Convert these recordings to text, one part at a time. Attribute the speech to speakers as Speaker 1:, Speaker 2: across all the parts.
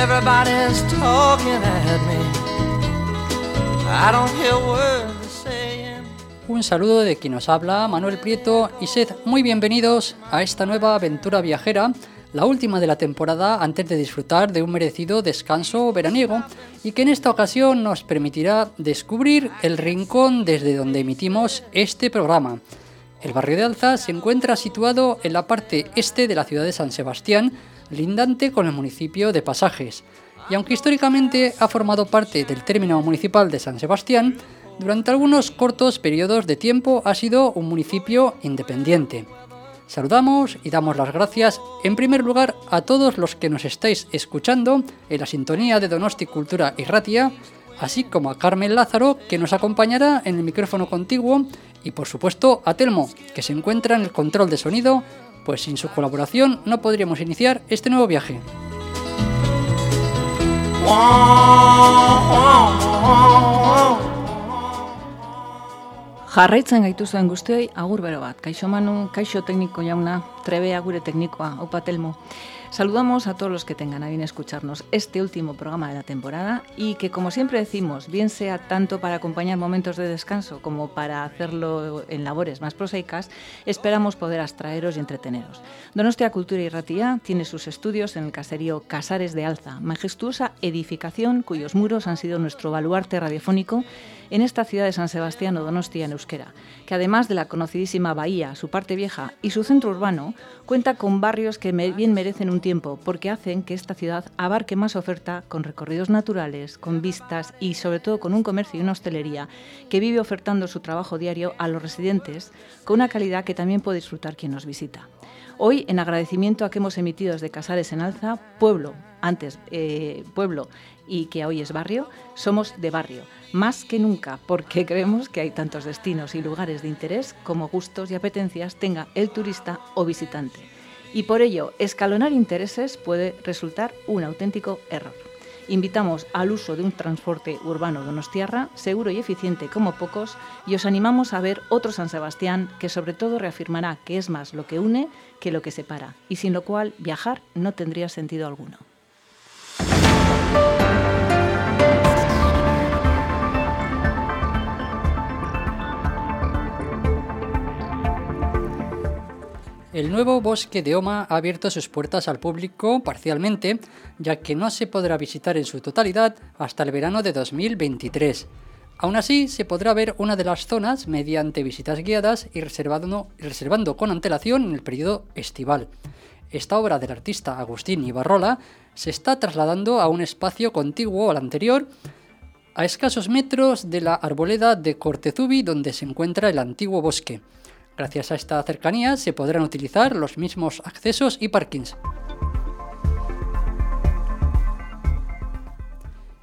Speaker 1: Everybody's talking at me. I don't hear words saying. Un saludo de quien nos habla, Manuel Prieto, y sed muy bienvenidos a esta nueva aventura viajera, la última de la temporada antes de disfrutar de un merecido descanso veraniego y que en esta ocasión nos permitirá descubrir el rincón desde donde emitimos este programa. El barrio de Alza se encuentra situado en la parte este de la ciudad de San Sebastián, lindante con el municipio de Pasajes, y aunque históricamente ha formado parte del término municipal de San Sebastián, durante algunos cortos periodos de tiempo ha sido un municipio independiente. Saludamos y damos las gracias en primer lugar a todos los que nos estáis escuchando en la sintonía de Donosti Cultura y Ratia, así como a Carmen Lázaro que nos acompañará en el micrófono contiguo y por supuesto a Telmo que se encuentra en el control de sonido pues sin su colaboración no podríamos iniciar este nuevo viaje.
Speaker 2: Jarraitzen gaituzuen guztioi agur bero bat. Kaixo Manu, kaixo tekniko jauna, trebea gure teknikoa, opa telmo. Saludamos a todos los que tengan a bien escucharnos este último programa de la temporada y que, como siempre decimos, bien sea tanto para acompañar momentos de descanso como para hacerlo en labores más prosaicas, esperamos poder abstraeros y entreteneros. Donostia Cultura y Ratía tiene sus estudios en el caserío Casares de Alza, majestuosa edificación cuyos muros han sido nuestro baluarte radiofónico en esta ciudad de San Sebastián o Donostia en euskera, que además de la conocidísima bahía, su parte vieja y su centro urbano, cuenta con barrios que bien merecen un tiempo porque hacen que esta ciudad abarque más oferta con recorridos naturales, con vistas y sobre todo con un comercio y una hostelería que vive ofertando su trabajo diario a los residentes con una calidad que también puede disfrutar quien nos visita. Hoy, en agradecimiento a que hemos emitido desde Casares en Alza, pueblo, antes eh, pueblo y que hoy es barrio, somos de barrio más que nunca, porque creemos que hay tantos destinos y lugares de interés como gustos y apetencias tenga el turista o visitante. Y por ello, escalonar intereses puede resultar un auténtico error. Invitamos al uso de un transporte urbano donostiarra, seguro y eficiente como pocos, y os animamos a ver otro San Sebastián que sobre todo reafirmará que es más lo que une que lo que separa, y sin lo cual viajar no tendría sentido alguno.
Speaker 1: El nuevo bosque de Oma ha abierto sus puertas al público parcialmente, ya que no se podrá visitar en su totalidad hasta el verano de 2023. Aún así, se podrá ver una de las zonas mediante visitas guiadas y reservando, reservando con antelación en el periodo estival. Esta obra del artista Agustín Ibarrola se está trasladando a un espacio contiguo al anterior, a escasos metros de la arboleda de Cortezubi donde se encuentra el antiguo bosque. Gracias a esta cercanía se podrán utilizar los mismos accesos y parkings.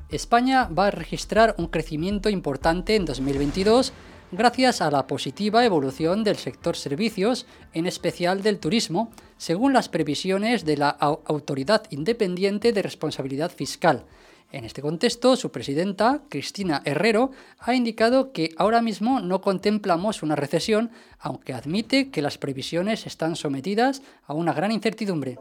Speaker 1: España va a registrar un crecimiento importante en 2022 gracias a la positiva evolución del sector servicios, en especial del turismo, según las previsiones de la Autoridad Independiente de Responsabilidad Fiscal, en este contexto, su presidenta, Cristina Herrero, ha indicado que ahora mismo no contemplamos una recesión, aunque admite que las previsiones están sometidas a una gran incertidumbre.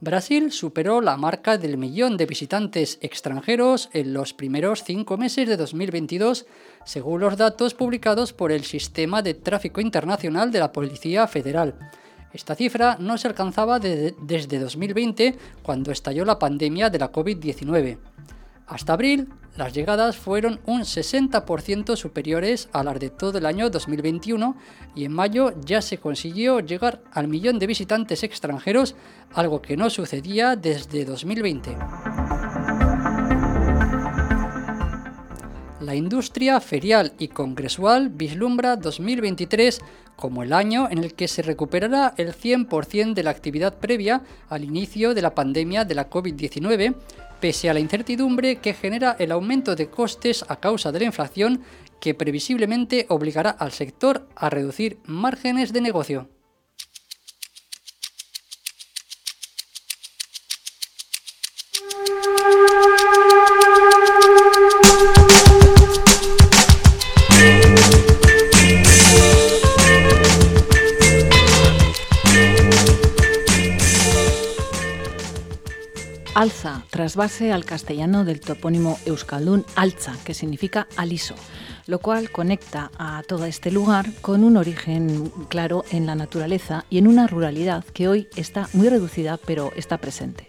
Speaker 1: Brasil superó la marca del millón de visitantes extranjeros en los primeros cinco meses de 2022, según los datos publicados por el Sistema de Tráfico Internacional de la Policía Federal. Esta cifra no se alcanzaba desde 2020, cuando estalló la pandemia de la COVID-19. Hasta abril, las llegadas fueron un 60% superiores a las de todo el año 2021 y en mayo ya se consiguió llegar al millón de visitantes extranjeros, algo que no sucedía desde 2020. La industria ferial y congresual vislumbra 2023 como el año en el que se recuperará el 100% de la actividad previa al inicio de la pandemia de la COVID-19, pese a la incertidumbre que genera el aumento de costes a causa de la inflación que previsiblemente obligará al sector a reducir márgenes de negocio.
Speaker 2: Trasvase al castellano del topónimo euskaldun Alza, que significa aliso, lo cual conecta a todo este lugar con un origen claro en la naturaleza y en una ruralidad que hoy está muy reducida pero está presente.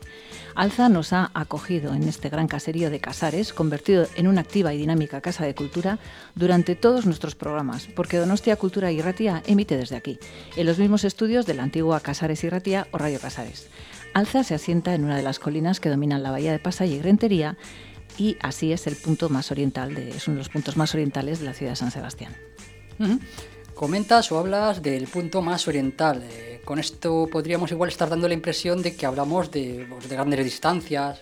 Speaker 2: Alza nos ha acogido en este gran caserío de Casares, convertido en una activa y dinámica casa de cultura durante todos nuestros programas, porque Donostia Cultura y Ratia emite desde aquí, en los mismos estudios de la antigua Casares y Ratia o Radio Casares. Alza se asienta en una de las colinas que dominan la bahía de Pasay y Rentería y así es el punto más oriental, de, es uno de los puntos más orientales de la ciudad de San Sebastián.
Speaker 1: Comentas o hablas del punto más oriental. Eh, con esto podríamos igual estar dando la impresión de que hablamos de, pues, grandes distancias.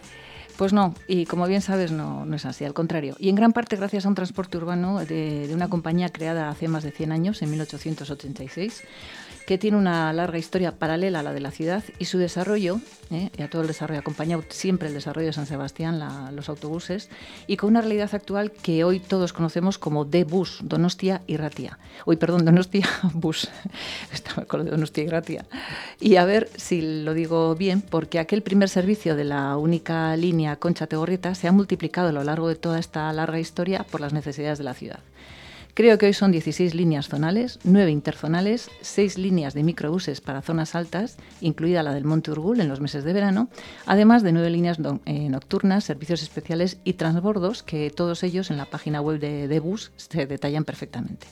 Speaker 2: Pues no, y como bien sabes, no, no, es así, al contrario. Y en gran parte gracias a un transporte urbano de, de una compañía creada hace más de 100 años, en 1886, que tiene una larga historia paralela a la de la ciudad y su desarrollo, ¿eh? y a todo el desarrollo, acompañado siempre el desarrollo de San Sebastián, los autobuses, y con una realidad actual que hoy todos conocemos como D-Bus, Donostia y Ratia. Uy, perdón, Donostia Bus, estaba con Donostia y Ratia. Y a ver si lo digo bien, porque aquel primer servicio de la única línea Concha-Tegorrieta se ha multiplicado a lo largo de toda esta larga historia por las necesidades de la ciudad. Creo que hoy son 16 líneas zonales, 9 interzonales, 6 líneas de microbuses para zonas altas, incluida la del Monte Urgul en los meses de verano, además de 9 líneas eh, nocturnas, servicios especiales y transbordos, que todos ellos en la página web de, de Bus se detallan perfectamente.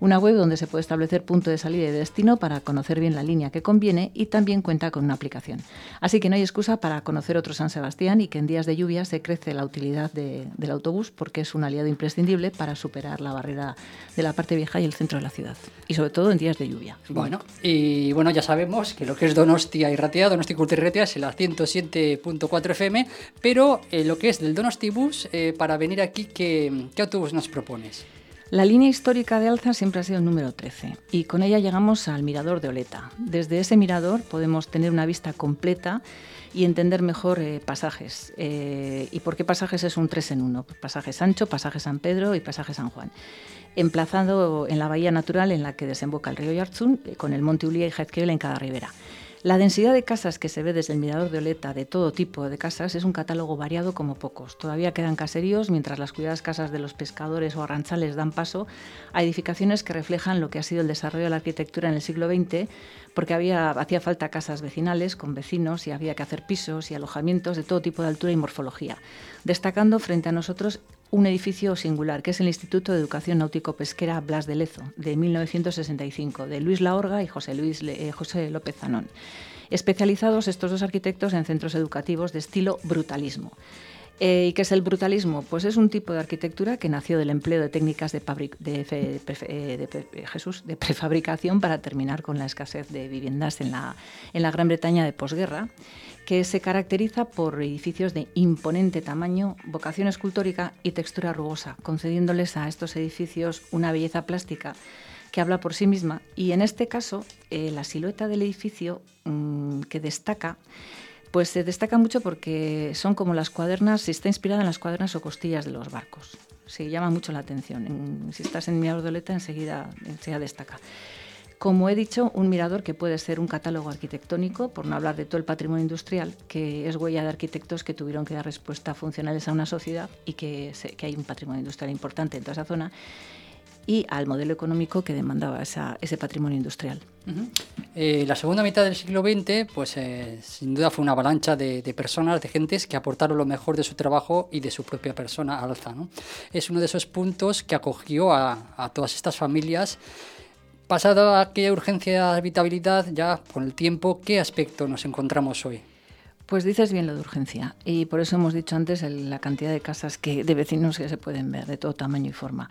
Speaker 2: Una web donde se puede establecer punto de salida y de destino para conocer bien la línea que conviene y también cuenta con una aplicación. Así que no hay excusa para conocer otro San Sebastián y que en días de lluvia se crece la utilidad del autobús porque es un aliado imprescindible para superar la barrera de la parte vieja y el centro de la ciudad. Y sobre todo en días de lluvia.
Speaker 1: Bueno, y bueno, ya sabemos que lo que es Donostia y Ratia, Donosti Cultura y Ratia es el 107.4 FM, pero eh, lo que es del Donosti Bus, eh, para venir aquí, ¿qué, ¿qué autobús nos propones?
Speaker 2: La línea histórica de Alza siempre ha sido el número 13 y con ella llegamos al mirador de Oleta. Desde ese mirador podemos tener una vista completa y entender mejor eh, pasajes. ¿Y por qué pasajes es un 3 en 1? Pasaje Sancho, pasaje San Pedro y pasaje San Juan emplazado en la bahía natural en la que desemboca el río Yarzún, eh, con el monte Ulia y Jaizkibel en cada ribera. La densidad de casas que se ve desde el mirador de Oleta, de todo tipo de casas, es un catálogo variado como pocos. Todavía quedan caseríos, mientras las cuidadas casas de los pescadores o arranzales dan paso a edificaciones que reflejan lo que ha sido el desarrollo de la arquitectura en el siglo XX, porque había, hacía falta casas vecinales con vecinos y había que hacer pisos y alojamientos de todo tipo de altura y morfología, destacando frente a nosotros un edificio singular, que es el Instituto de Educación Náutico-Pesquera Blas de Lezo, de 1965, de Luis Laorga y José, Luis eh, José López Zanón. Especializados estos dos arquitectos en centros educativos de estilo brutalismo. Eh, ¿Y qué es el brutalismo? Pues es un tipo de arquitectura que nació del empleo de técnicas de, prefabricación para terminar con la escasez de viviendas en la, en la Gran Bretaña de posguerra que se caracteriza por edificios de imponente tamaño, vocación escultórica y textura rugosa, concediéndoles a estos edificios una belleza plástica que habla por sí misma. Y en este caso, eh, la silueta del edificio mm, que destaca, pues se destaca mucho porque son como las cuadernas, está inspirada en las cuadernas o costillas de los barcos. Se llama mucho la atención. si estás en Mirador de enseguida, enseguida destaca. Como he dicho, un mirador que puede ser un catálogo arquitectónico, por no hablar de todo el patrimonio industrial, que es huella de arquitectos que tuvieron que dar respuesta funcionales a una sociedad y que, hay un patrimonio industrial importante en toda esa zona, y al modelo económico que demandaba ese patrimonio industrial.
Speaker 1: Eh, la segunda mitad del siglo XX, pues eh, sin duda fue una avalancha de, personas, de gentes que aportaron lo mejor de su trabajo y de su propia persona al alza. Es uno de esos puntos que acogió a, a todas estas familias Pasado aquella urgencia de habitabilidad, ya con el tiempo, ¿qué aspecto nos encontramos hoy?
Speaker 2: Pues dices bien lo de urgencia y por eso hemos dicho antes la cantidad de casas que, de vecinos que se pueden ver de todo tamaño y forma.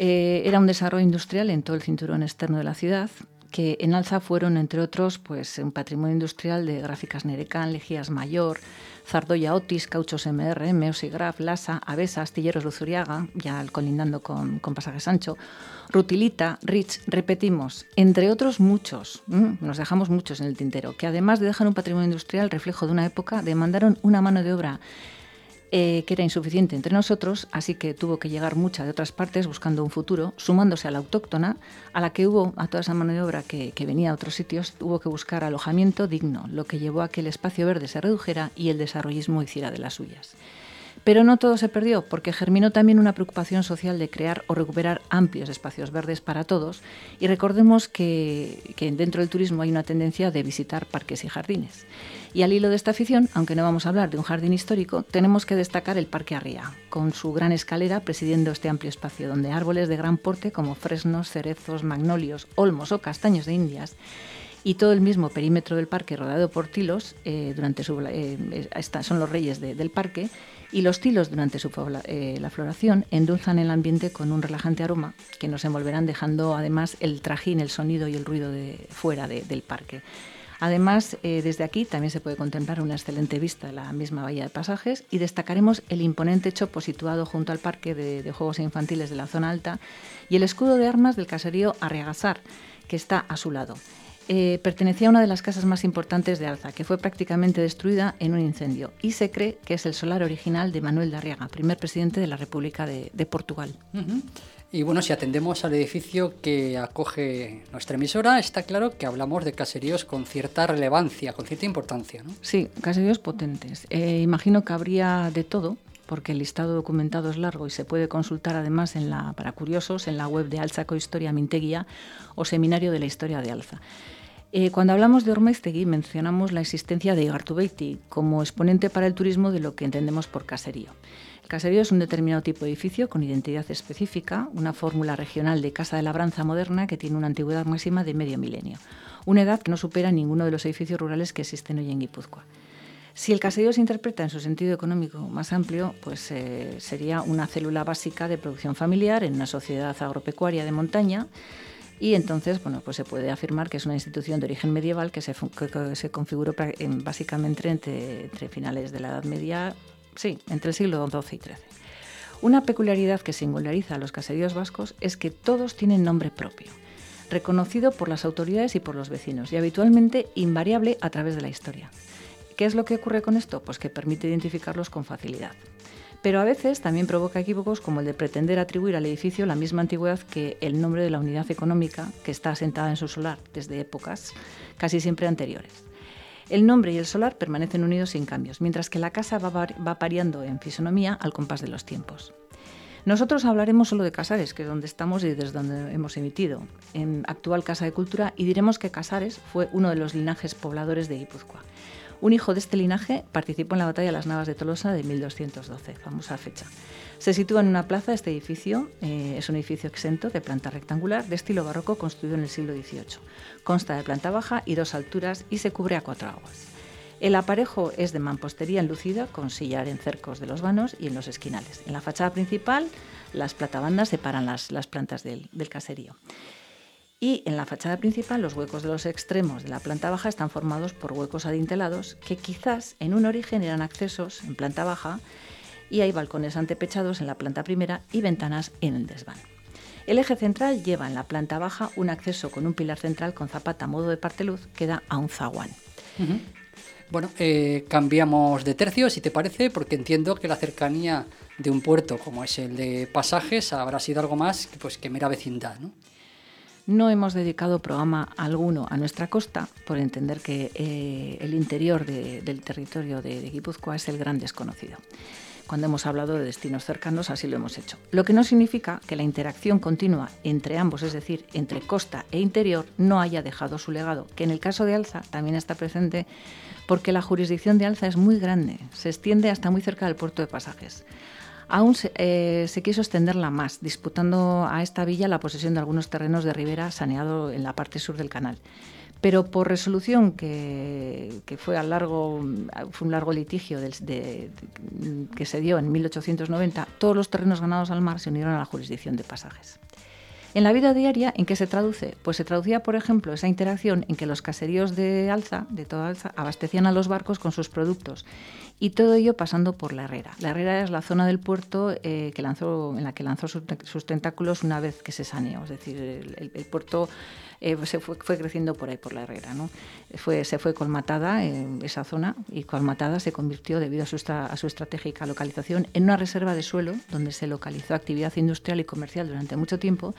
Speaker 2: Eh, era un desarrollo industrial en todo el cinturón externo de la ciudad que en alza fueron, entre otros, pues un patrimonio industrial de gráficas Nerecan, Lejías Mayor, Zardoya Otis, Cauchos MR, Meosigraf, Lasa, Avesa, Astilleros Luzuriaga, ya colindando con, con Pasaje Sancho, Rutilita, Rich, repetimos, entre otros muchos, nos dejamos muchos en el tintero, que además de dejar un patrimonio industrial reflejo de una época, demandaron una mano de obra eh, que era insuficiente entre nosotros, así que tuvo que llegar mucha de otras partes buscando un futuro, sumándose a la autóctona, a la que hubo, a toda esa mano de obra que, que venía a otros sitios, hubo que buscar alojamiento digno, lo que llevó a que el espacio verde se redujera y el desarrollismo hiciera de las suyas. Pero no todo se perdió, porque germinó también una preocupación social de crear o recuperar amplios espacios verdes para todos. Y recordemos que, dentro del turismo hay una tendencia de visitar parques y jardines. Y al hilo de esta afición, aunque no vamos a hablar de un jardín histórico, tenemos que destacar el Parque Arría, con su gran escalera presidiendo este amplio espacio, donde árboles de gran porte como fresnos, cerezos, magnolios, olmos o castaños de Indias y todo el mismo perímetro del parque rodeado por tilos, eh, durante su, eh, son los reyes del parque, y los tilos durante su, eh, la floración endulzan el ambiente con un relajante aroma que nos envolverán dejando además el trajín, el sonido y el ruido fuera del parque. Además, eh, desde aquí también se puede contemplar una excelente vista de la misma bahía de pasajes y destacaremos el imponente chopo situado junto al parque de, juegos infantiles de la zona alta y el escudo de armas del caserío Arriagasar, que está a su lado. Eh, pertenecía a una de las casas más importantes de Alza, que fue prácticamente destruida en un incendio, y se cree que es el solar original de Manuel de Arriaga, primer presidente de la República de, Portugal.
Speaker 1: Y bueno, si atendemos al edificio que acoge nuestra emisora, está claro que hablamos de caseríos con cierta relevancia, con cierta importancia. ¿no?
Speaker 2: Sí, caseríos potentes. Eh, imagino que habría de todo, porque el listado documentado es largo y se puede consultar además en la, para curiosos en la web de Alza Historia Minteguía o Seminario de la Historia de Alza. Eh, cuando hablamos de Ormaiztegui mencionamos la existencia de Igartubeiti como exponente para el turismo de lo que entendemos por caserío. Caserío es un determinado tipo de edificio con identidad específica, una fórmula regional de casa de labranza moderna que tiene una antigüedad máxima de medio milenio, una edad que no supera ninguno de los edificios rurales que existen hoy en Guipúzcoa. Si el caserío se interpreta en su sentido económico más amplio, pues eh, sería una célula básica de producción familiar en una sociedad agropecuaria de montaña y entonces, bueno, pues se puede afirmar que es una institución de origen medieval que se configuró básicamente entre, finales de la Edad Media, sí, entre el siglo XII y XIII. Una peculiaridad que singulariza a los caseríos vascos es que todos tienen nombre propio, reconocido por las autoridades y por los vecinos, y habitualmente invariable a través de la historia. ¿Qué es lo que ocurre con esto? Pues que permite identificarlos con facilidad pero a veces también provoca equívocos como el de pretender atribuir al edificio la misma antigüedad que el nombre de la unidad económica que está asentada en su solar desde épocas casi siempre anteriores. El nombre y el solar permanecen unidos sin cambios, mientras que la casa va, variando en fisonomía al compás de los tiempos. Nosotros hablaremos solo de Casares, que es donde estamos y desde donde hemos emitido, en actual Casa de Cultura, y diremos que Casares fue uno de los linajes pobladores de Guipúzcoa. Un hijo de este linaje participó en la batalla de las Navas de Tolosa de 1212, famosa fecha. Se sitúa en una plaza este edificio, eh, es un edificio exento de planta rectangular de estilo barroco construido en el siglo XVIII. Consta de planta baja y dos alturas y se cubre a cuatro aguas. El aparejo es de mampostería enlucida con sillar en cercos de los vanos y en los esquinales. En la fachada principal, las platabandas separan las, plantas del caserío y en la fachada principal los huecos de los extremos de la planta baja están formados por huecos adintelados que quizás en un origen eran accesos en planta baja y hay balcones antepechados en la planta primera y ventanas en el desván. El eje central lleva en la planta baja un acceso con un pilar central con zapata a modo de parte luz que da a un zaguán.
Speaker 1: Bueno, eh, cambiamos de tercio, si te parece, porque entiendo que la cercanía de un puerto como es el de Pasajes habrá sido algo más pues, que mera vecindad, ¿no?
Speaker 2: No hemos dedicado programa alguno a nuestra costa por entender que eh, el interior del territorio de, de Guipúzcoa es el gran desconocido. Cuando hemos hablado de destinos cercanos, así lo hemos hecho. Lo que no significa que la interacción continua entre ambos, es decir, entre costa e interior, no haya dejado su legado, que en el caso de Alza también está presente porque la jurisdicción de Alza es muy grande, se extiende hasta muy cerca del puerto de pasajes. Aún eh, se, quiso extenderla más, disputando a esta villa la posesión de algunos terrenos de ribera saneado en la parte sur del canal. Pero por resolución que, fue un largo litigio que se dio en 1890, todos los terrenos ganados al mar se unieron a la jurisdicción de pasajes. En la vida diaria, ¿en qué se traduce? Pues se traducía, por ejemplo, esa interacción en que los caseríos de Alza, de toda Alza, abastecían a los barcos con sus productos y todo ello pasando por la Herrera. La Herrera es la zona del puerto eh, que lanzó, en la que lanzó sus, tentáculos una vez que se saneó, es decir, el, puerto eh, se fue, creciendo por ahí, por la Herrera. ¿no? Fue, se fue colmatada en esa zona y colmatada se convirtió, debido a su, a su estratégica localización, en una reserva de suelo donde se localizó actividad industrial y comercial durante mucho tiempo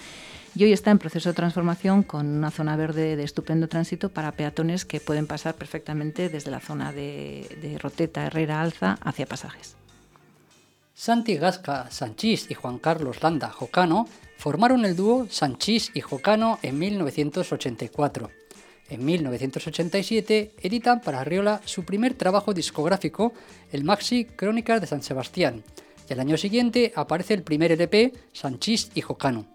Speaker 2: y hoy está en proceso de transformación con una zona verde de estupendo tránsito para peatones que pueden pasar perfectamente desde la zona de, de Roteta, Herrera, Alza hacia pasajes.
Speaker 1: Santi Gasca Sanchís y Juan Carlos Landa Jocano formaron el dúo Sanchís y Jocano en 1984. En 1987 editan para Riola su primer trabajo discográfico, el Maxi Crónicas de San Sebastián, y al año siguiente aparece el primer LP, Sanchís y Jocano.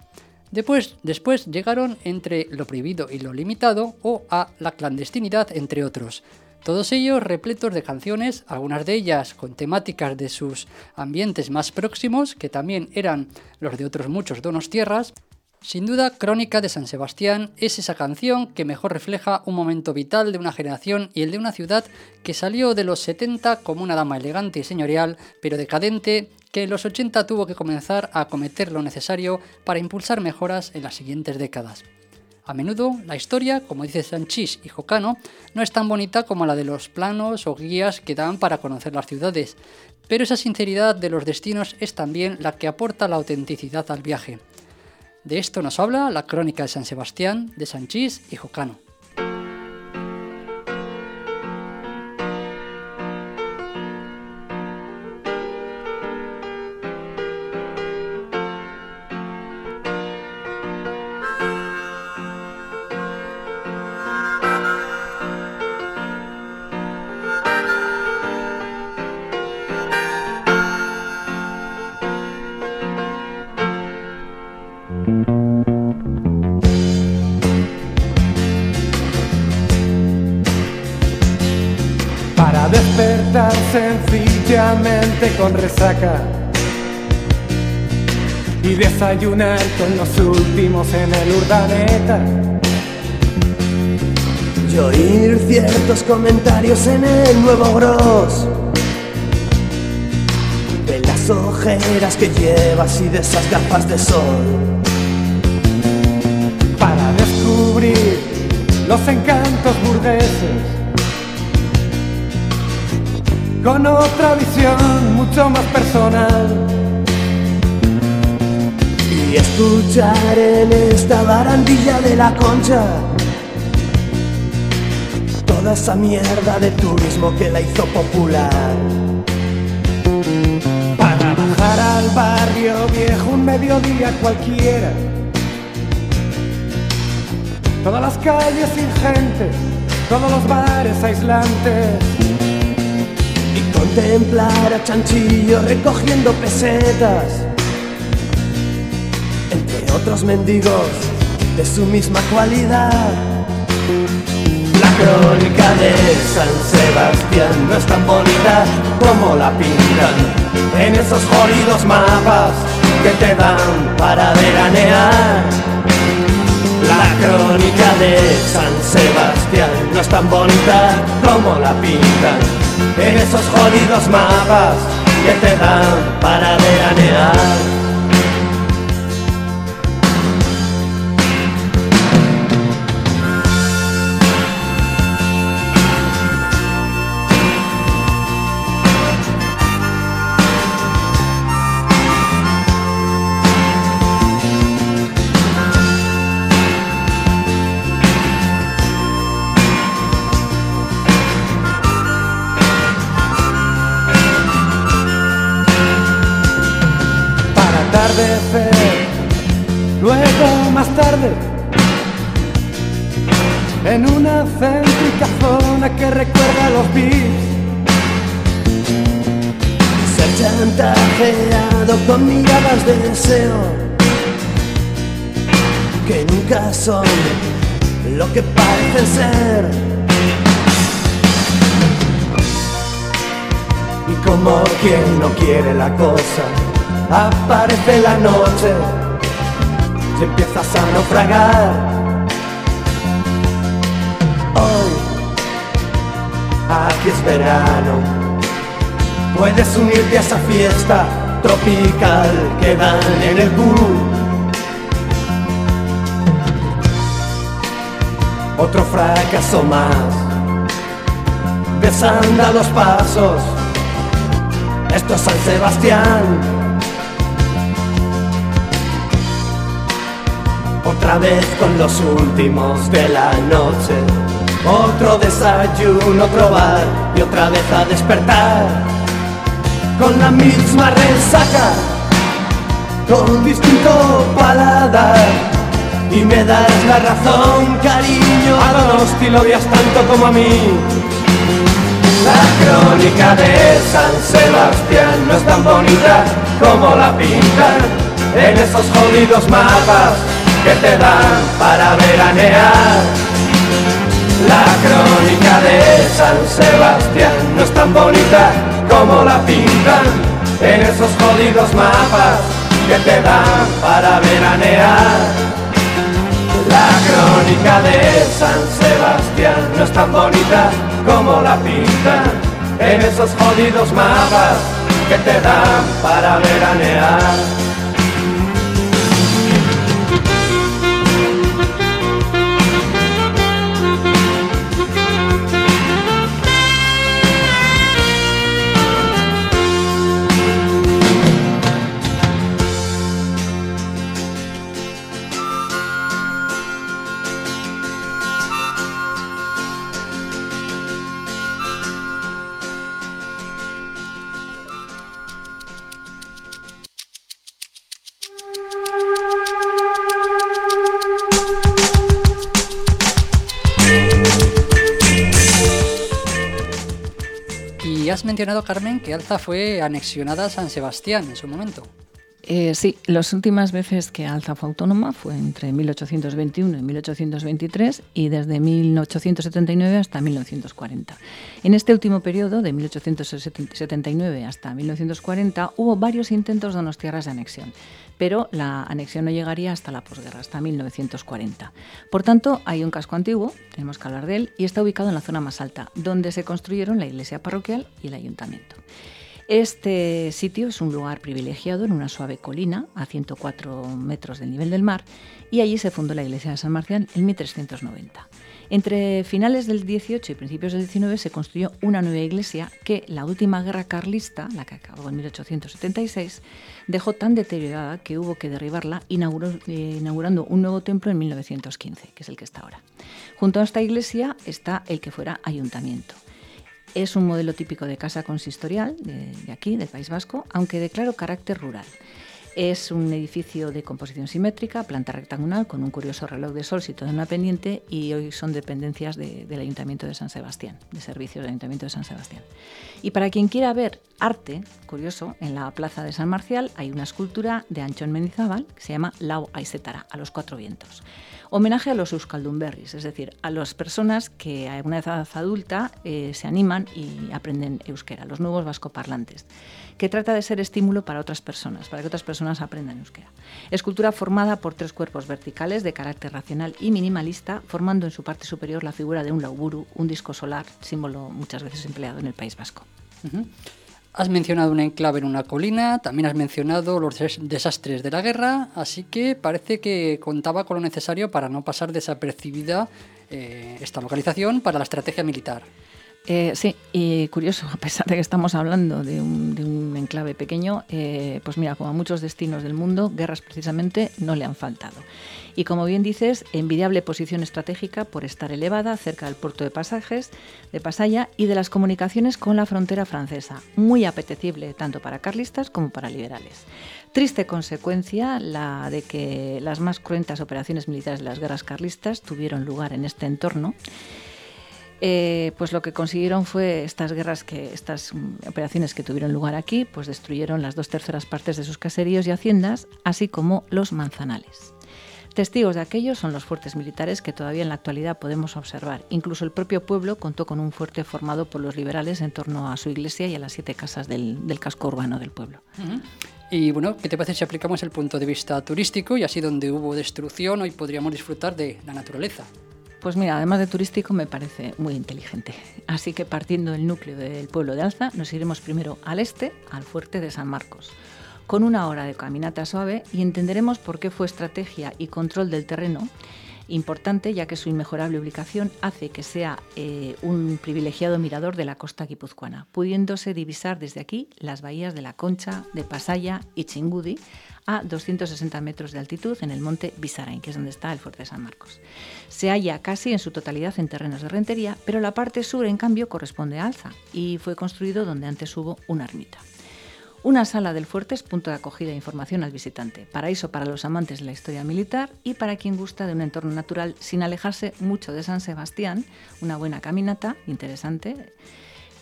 Speaker 1: Después, después llegaron entre lo prohibido y lo limitado o a la clandestinidad, entre otros, todos ellos repletos de canciones, algunas de ellas con temáticas de sus ambientes más próximos, que también eran los de otros muchos donos tierras. Sin duda, Crónica de San Sebastián es esa canción que mejor refleja un momento vital de una generación y el de una ciudad que salió de los 70 como una dama elegante y señorial, pero decadente, que en los 80 tuvo que comenzar a acometer lo necesario para impulsar mejoras en las siguientes décadas. A menudo la historia, como dice Sanchís y Jocano, no es tan bonita como la de los planos o guías que dan para conocer las ciudades, pero esa sinceridad de los destinos es también la que aporta la autenticidad al viaje. De esto nos habla la crónica de San Sebastián de Sanchís y Jocano.
Speaker 3: Sencillamente con resaca y desayunar con los últimos en el urdaneta.
Speaker 4: Y oír ciertos comentarios en el nuevo gros de las ojeras que llevas y de esas gafas de sol.
Speaker 3: Para descubrir los encantos burgueses con otra visión mucho más personal.
Speaker 4: Y escuchar en esta barandilla de la concha toda esa mierda de turismo que la hizo popular.
Speaker 3: Para bajar al barrio viejo un mediodía cualquiera. Todas las calles sin gente, todos los bares aislantes
Speaker 4: contemplar a Chanchillo recogiendo pesetas, entre otros mendigos de su misma cualidad. La crónica de San Sebastián no es tan bonita como la pintan en esos jodidos mapas que te dan para veranear. La crónica de San Sebastián no es tan bonita como la pintan en esos jodidos mapas que te dan para veranear.
Speaker 3: Tarde, en una céntrica zona que recuerda a los beats.
Speaker 4: Ser chantajeado con miradas de deseo que nunca son lo que parecen ser. Y como quien no quiere la cosa, aparece la noche y empiezas a naufragar. Hoy, aquí es verano, puedes unirte a esa fiesta tropical que dan en el pool. otro fracaso más. Desanda los pasos, esto es San Sebastián. Otra vez con los últimos de la noche. Otro desayuno, otro bar y otra vez a despertar. Con la misma resaca, con distinto paladar. Y me das la razón, cariño. A Donosti lo odias tanto como a mí. La crónica de San Sebastián no es tan bonita como la pintan en esos jodidos mapas que te dan para veranear. La crónica de San Sebastián no es tan bonita como la pintan en esos jodidos mapas que te dan para veranear. La crónica de San Sebastián no es tan bonita como la pintan en esos jodidos mapas que te dan para veranear.
Speaker 1: Mencionado, Carmen, que Alza fue anexionada a San Sebastián en su momento.
Speaker 2: Eh, sí, las últimas veces que Alza fue autónoma fue entre 1821 y 1823 y desde 1879 hasta 1940. En este último periodo, de 1879 hasta 1940, hubo varios intentos de unas tierras de anexión pero la anexión no llegaría hasta la posguerra, hasta 1940. Por tanto, hay un casco antiguo, tenemos que hablar de él, y está ubicado en la zona más alta, donde se construyeron la iglesia parroquial y el ayuntamiento. Este sitio es un lugar privilegiado en una suave colina a 104 metros del nivel del mar y allí se fundó la iglesia de San Marcial en 1390. Entre finales del 18 y principios del 19 se construyó una nueva iglesia que la última guerra carlista, la que acabó en 1876, dejó tan deteriorada que hubo que derribarla eh, inaugurando un nuevo templo en 1915, que es el que está ahora. Junto a esta iglesia está el que fuera ayuntamiento. Es un modelo típico de casa consistorial de aquí, del País Vasco, aunque de claro carácter rural. Es un edificio de composición simétrica, planta rectangular, con un curioso reloj de sol situado en una pendiente y hoy son dependencias del Ayuntamiento de San Sebastián, de servicios del Ayuntamiento de San Sebastián. Y para quien quiera ver arte, curioso, en la plaza de San Marcial hay una escultura de Anchón Mendizábal que se llama Lau Aisetara, a los cuatro vientos. Homenaje a los Euskaldunberris, es decir, a las personas que a una edad adulta eh, se animan y aprenden euskera, los nuevos vascoparlantes que trata de ser estímulo para otras personas, para que otras personas aprendan euskera. Escultura formada por tres cuerpos verticales de carácter racional y minimalista, formando en su parte superior la figura de un lauburu, un disco solar, símbolo muchas veces empleado en el País Vasco.
Speaker 1: Has mencionado un enclave en una colina, también has mencionado los desastres de la guerra, así que parece que contaba con lo necesario para no pasar desapercibida eh, esta localización para la estrategia militar.
Speaker 2: Eh, sí, y curioso, a pesar de que estamos hablando de un, enclave pequeño, eh, pues mira, como a muchos destinos del mundo, guerras precisamente no le han faltado. Y como bien dices, envidiable posición estratégica por estar elevada cerca del puerto de pasajes de Pasaya y de las comunicaciones con la frontera francesa, muy apetecible tanto para carlistas como para liberales. Triste consecuencia la de que las más cruentas operaciones militares de las guerras carlistas tuvieron lugar en este entorno eh, pues lo que consiguieron fue estas guerras, que estas operaciones que tuvieron lugar aquí, pues destruyeron las dos terceras partes de sus caseríos y haciendas, así como los manzanales. Testigos de aquello son los fuertes militares que todavía en la actualidad podemos observar. Incluso el propio pueblo contó con un fuerte formado por los liberales en torno a su iglesia y a las siete casas del, casco urbano del pueblo.
Speaker 1: Y bueno, ¿qué te parece si aplicamos el punto de vista turístico y así donde hubo destrucción hoy podríamos disfrutar de la naturaleza?
Speaker 2: Pues mira, además de turístico me parece muy inteligente. Así que partiendo del núcleo del pueblo de Alza, nos iremos primero al este, al fuerte de San Marcos, con una hora de caminata suave y entenderemos por qué fue estrategia y control del terreno Importante ya que su inmejorable ubicación hace que sea eh, un privilegiado mirador de la costa guipuzcoana, pudiéndose divisar desde aquí las bahías de La Concha, de Pasaya y Chingudi, a 260 metros de altitud en el monte Bisarain, que es donde está el fuerte de San Marcos. Se halla casi en su totalidad en terrenos de rentería, pero la parte sur, en cambio, corresponde a Alza y fue construido donde antes hubo una ermita. Una sala del fuerte es punto de acogida e información al visitante, paraíso para los amantes de la historia militar y para quien gusta de un entorno natural sin alejarse mucho de San Sebastián, una buena caminata, interesante,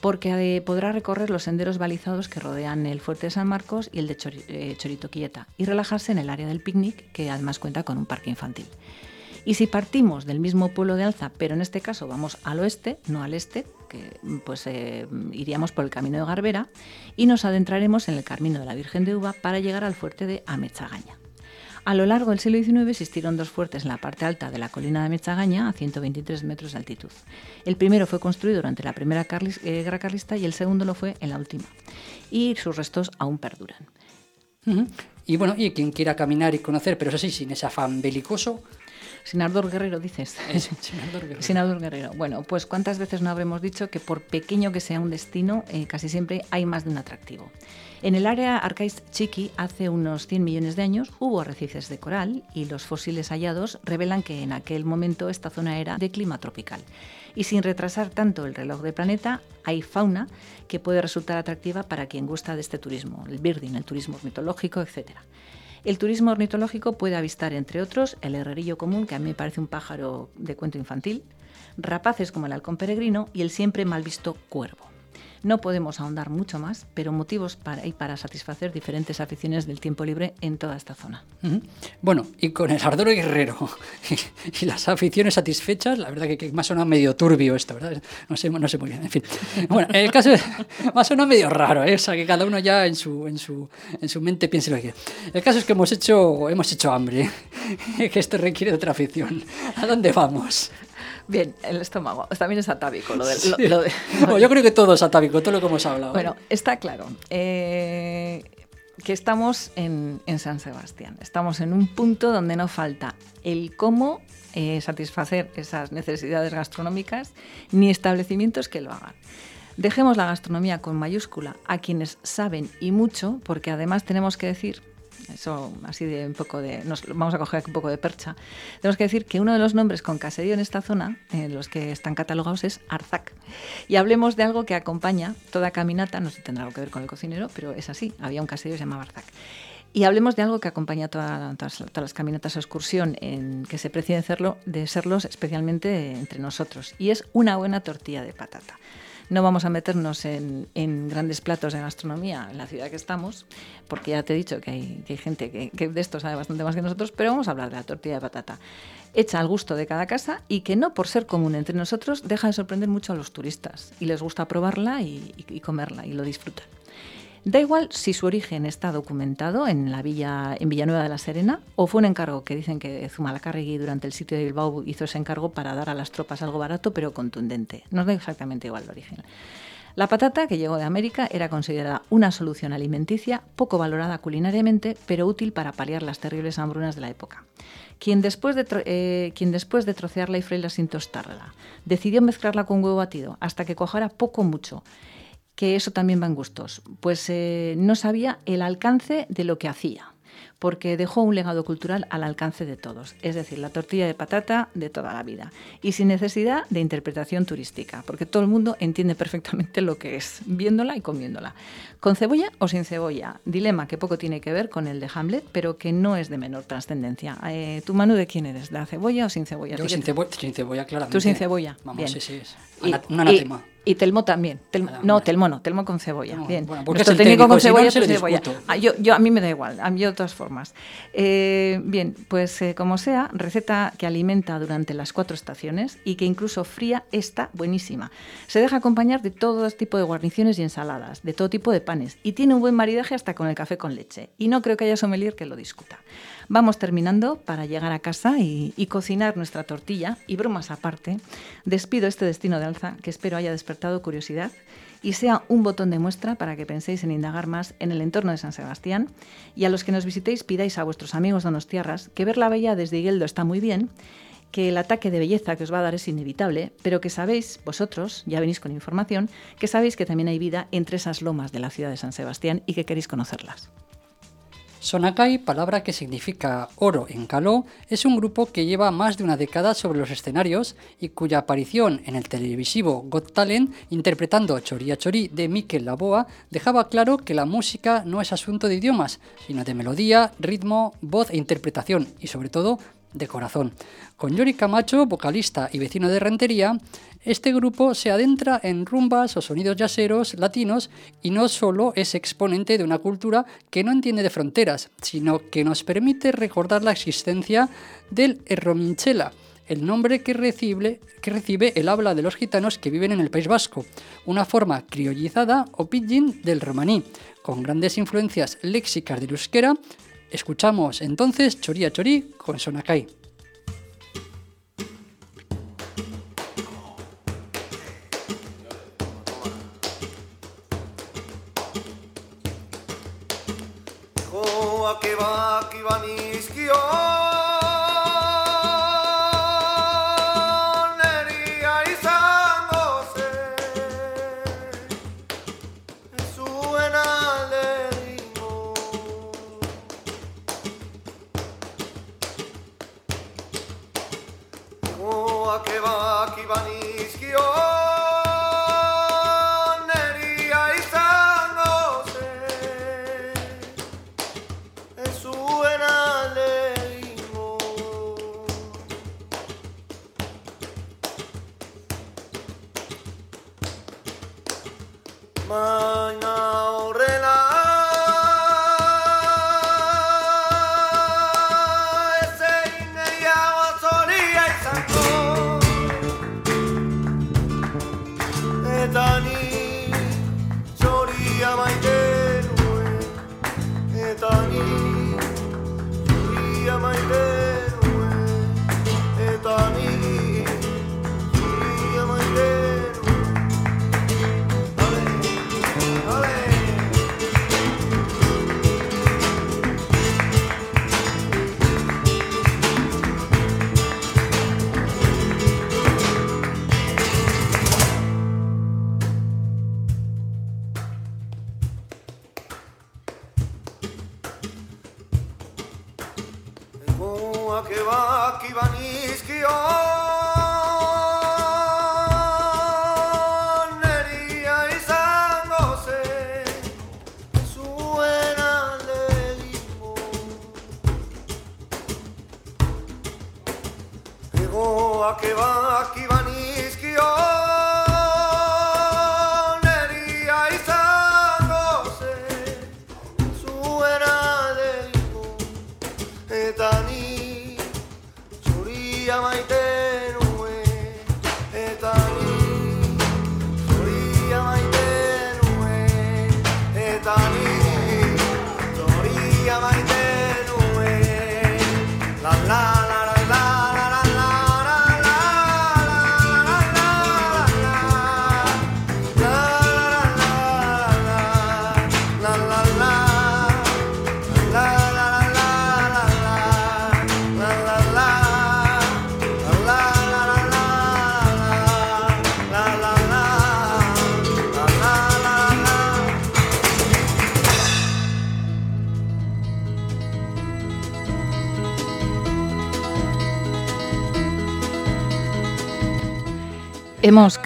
Speaker 2: porque eh, podrá recorrer los senderos balizados que rodean el fuerte de San Marcos y el de eh, Chorito Quieta y relajarse en el área del picnic, que además cuenta con un parque infantil. Y si partimos del mismo pueblo de Alza, pero en este caso vamos al oeste, no al este, que pues eh, iríamos por el camino de Garbera y nos adentraremos en el camino de la Virgen de Uva para llegar al fuerte de Amechagaña. A lo largo del siglo XIX existieron dos fuertes en la parte alta de la colina de Amechagaña, a 123 metros de altitud. El primero fue construido durante la Primera eh, Guerra Carlista y el segundo lo fue en la última. Y sus restos aún perduran.
Speaker 1: Y bueno, y quien quiera caminar y conocer, pero eso sí, sin ese afán belicoso,
Speaker 2: sin ardor guerrero, dices.
Speaker 1: sin
Speaker 2: ardor guerrero. Bueno, pues cuántas veces no habremos dicho que por pequeño que sea un destino, eh, casi siempre hay más de un atractivo. En el área Arcais Chiqui, hace unos 100 millones de años, hubo arrecifes de coral y los fósiles hallados revelan que en aquel momento esta zona era de clima tropical. Y sin retrasar tanto el reloj del planeta, hay fauna que puede resultar atractiva para quien gusta de este turismo, el birding, el turismo mitológico, etcétera. El turismo ornitológico puede avistar, entre otros, el herrerillo común, que a mí me parece un pájaro de cuento infantil, rapaces como el halcón peregrino y el siempre mal visto cuervo. No podemos ahondar mucho más, pero motivos para, y para satisfacer diferentes aficiones del tiempo libre en toda esta zona.
Speaker 1: Bueno, y con el ardor guerrero y, las aficiones satisfechas, la verdad que, que me ha medio turbio esto, ¿verdad? No sé, no sé muy bien, en fin. Bueno, el caso me ha medio raro, ¿eh? o sea, que cada uno ya en su, en su, en su mente piense lo que quiere. El caso es que hemos hecho, hemos hecho hambre, que esto requiere otra afición. ¿A dónde vamos?
Speaker 2: Bien, el estómago. También es atávico lo,
Speaker 1: yo creo que todo es atávico, todo lo que hemos hablado.
Speaker 2: Bueno, está claro. Eh, que estamos en, San Sebastián. Estamos en un punto donde no falta el cómo eh, satisfacer esas necesidades gastronómicas ni establecimientos que lo hagan. Dejemos la gastronomía con mayúscula a quienes saben y mucho, porque además tenemos que decir eso así de un poco de, nos vamos a coger un poco de percha, tenemos que decir que uno de los nombres con caserío en esta zona, en los que están catalogados, es Arzac. Y hablemos de algo que acompaña toda caminata, no sé si tendrá algo que ver con el cocinero, pero es así, había un caserío que se llamaba Arzac. Y hablemos de algo que acompaña todas, todas, las caminatas o excursión, en que se precie de, serlo, de serlos especialmente entre nosotros, y es una buena tortilla de patata. No vamos a meternos en, grandes platos de gastronomía en la ciudad que estamos, porque ya te he dicho que hay, gente que, de esto sabe bastante más que nosotros, pero vamos a hablar de la tortilla de patata hecha al gusto de cada casa y que no por ser común entre nosotros deja de sorprender mucho a los turistas y les gusta probarla y comerla y lo disfrutan. Da igual si su origen está documentado en la villa en Villanueva de la Serena o fue un encargo que dicen que Zumalacárregui durante el sitio de Bilbao hizo ese encargo para dar a las tropas algo barato pero contundente. No da exactamente igual el origen. La patata, que llegó de América, era considerada una solución alimenticia poco valorada culinariamente, pero útil para paliar las terribles hambrunas de la época. Quien después de, eh, trocearla y freírla sin tostarla, decidió mezclarla con huevo batido hasta que cojara poco mucho que eso también va en gustos, pues eh, no sabía el alcance de lo que hacía porque dejó un legado cultural al alcance de todos, es decir, la tortilla de patata de toda la vida, y sin necesidad de interpretación turística, porque todo el mundo entiende perfectamente lo que es, viéndola y comiéndola. ¿Con cebolla o sin cebolla? Dilema que poco tiene que ver con el de Hamlet, pero que no es de menor trascendencia. Eh, ¿Tu Manu de quién eres? ¿De la cebolla o sin cebolla?
Speaker 1: Yo sin, cebolla, claramente.
Speaker 2: Tú sin cebolla.
Speaker 1: Vamos, sí, sí. Es. un anatema.
Speaker 2: Y Telmo también. no, Telmo no, Telmo con cebolla. Bien. Bueno, Nuestro técnico, con cebolla es cebolla. Ah, yo, yo, a mí me da igual, a mí de todas formas. Eh, bien, pues eh, como sea, receta que alimenta durante las cuatro estaciones y que incluso fría está buenísima. Se deja acompañar de todo tipo de guarniciones y ensaladas, de todo tipo de panes y tiene un buen maridaje hasta con el café con leche. Y no creo que haya sommelier que lo discuta. Vamos terminando para llegar a casa y, cocinar nuestra tortilla y bromas aparte. Despido este destino de alza que espero haya despertado curiosidad y sea un botón de muestra para que penséis en indagar más en el entorno de San Sebastián y a los que nos visitéis pidáis a vuestros amigos donostiarras que ver la bella desde Higueldo está muy bien que el ataque de belleza que os va a dar es inevitable, pero que sabéis, vosotros, ya venís con información, que sabéis que también hay vida entre esas lomas de la ciudad de San Sebastián y que queréis conocerlas.
Speaker 5: Sonakai, palabra que significa oro en caló, es un grupo que lleva más de una década sobre los escenarios y cuya aparición en el televisivo Got Talent, interpretando Choría Chorí de Mikel Laboa, dejaba claro que la música no es asunto de idiomas, sino de melodía, ritmo, voz e interpretación, y sobre todo de corazón. Con Yori Camacho, vocalista y vecino de Rentería, este grupo se adentra en rumbas o sonidos yaceros latinos y no solo es exponente de una cultura que no entiende de fronteras, sino que nos permite recordar la existencia del Errominchela, el nombre que recibe, que recibe el habla de los gitanos que viven en el País Vasco, una forma criollizada o pidgin del romaní, con grandes influencias léxicas del euskera. Escuchamos entonces Choría Chorí con Sonakai.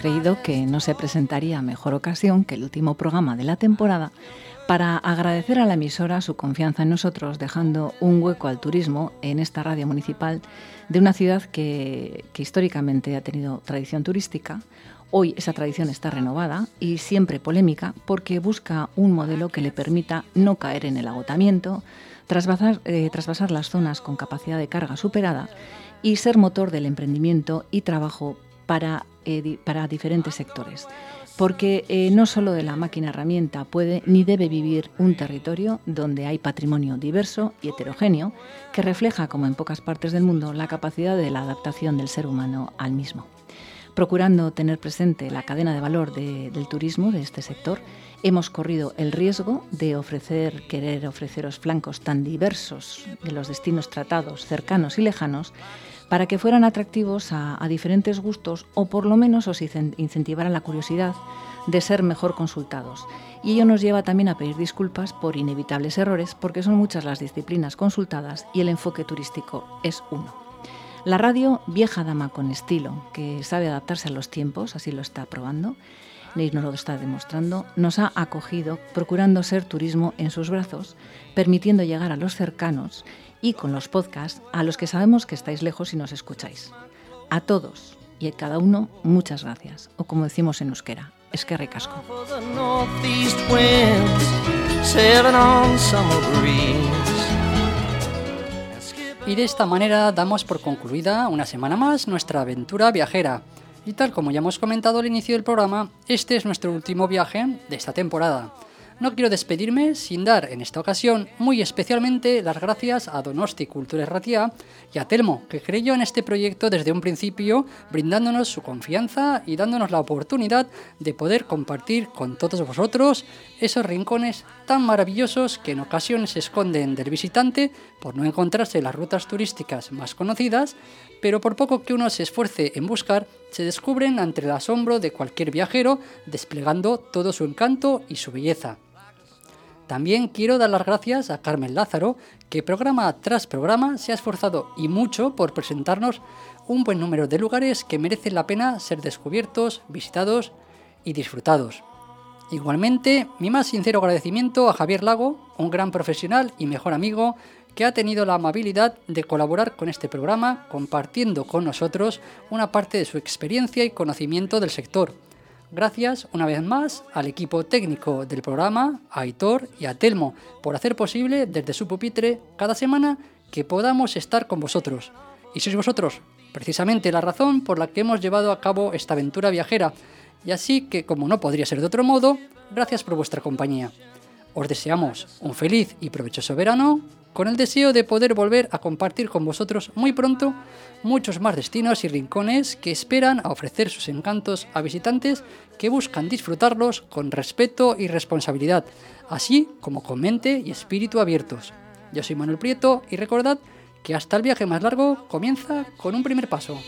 Speaker 2: Creído que no se presentaría mejor ocasión que el último programa de la temporada para agradecer a la emisora su confianza en nosotros, dejando un hueco al turismo en esta radio municipal de una ciudad que, históricamente ha tenido tradición turística. Hoy esa tradición está renovada y siempre polémica porque busca un modelo que le permita no caer en el agotamiento, trasvasar, eh, trasvasar las zonas con capacidad de carga superada y ser motor del emprendimiento y trabajo para eh, para diferentes sectores. Porque eh, no solo de la máquina herramienta puede ni debe vivir un territorio donde hay patrimonio diverso y heterogéneo que refleja, como en pocas partes del mundo, la capacidad de la adaptación del ser humano al mismo. Procurando tener presente la cadena de valor del turismo de este sector, hemos corrido el riesgo de ofrecer, querer ofreceros flancos tan diversos de los destinos tratados, cercanos y lejanos, para que fueran atractivos a, diferentes gustos o por lo menos os incentivaran la curiosidad de ser mejor consultados. Y ello nos lleva también a pedir disculpas por inevitables errores, porque son muchas las disciplinas consultadas y el enfoque turístico es uno. La radio, vieja dama con estilo, que sabe adaptarse a los tiempos, así lo está probando, y nos lo está demostrando, nos ha acogido procurando ser turismo en sus brazos, permitiendo llegar a los cercanos y con los podcasts a los que sabemos que estáis lejos y nos escucháis. A todos y a cada uno, muchas gracias. O como decimos en euskera, es que recasco.
Speaker 1: Y de esta manera damos por concluida una semana más nuestra aventura viajera. Y tal como ya hemos comentado al inicio del programa, este es nuestro último viaje de esta temporada no quiero despedirme sin dar en esta ocasión muy especialmente las gracias a Donosti Cultura Erratia y a Telmo, que creyó en este proyecto desde un principio, brindándonos su confianza y dándonos la oportunidad de poder compartir con todos vosotros esos rincones tan maravillosos que en ocasiones se esconden del visitante por no encontrarse las rutas turísticas más conocidas, pero por poco que uno se esfuerce en buscar, se descubren ante el asombro de cualquier viajero, desplegando todo su encanto y su belleza. También quiero dar las gracias a Carmen Lázaro, que programa tras programa se ha esforzado y mucho por presentarnos un buen número de lugares que merecen la pena ser descubiertos, visitados y disfrutados. Igualmente, mi más sincero agradecimiento a Javier Lago, un gran profesional y mejor amigo, que ha tenido la amabilidad de colaborar con este programa, compartiendo con nosotros una parte de su experiencia y conocimiento del sector Gracias una vez más al equipo técnico del programa, a Aitor y a Telmo, por hacer posible desde su pupitre cada semana que podamos estar con vosotros. Y sois vosotros precisamente la razón por la que hemos llevado a cabo esta aventura viajera. Y así que, como no podría ser de otro modo, gracias por vuestra compañía. Os deseamos un feliz y provechoso verano con el deseo de poder volver a compartir con vosotros muy pronto muchos más destinos y rincones que esperan a ofrecer sus encantos a visitantes que buscan disfrutarlos con respeto y responsabilidad, así como con mente y espíritu abiertos. Yo soy Manuel Prieto y recordad que hasta el viaje más largo comienza con un primer paso.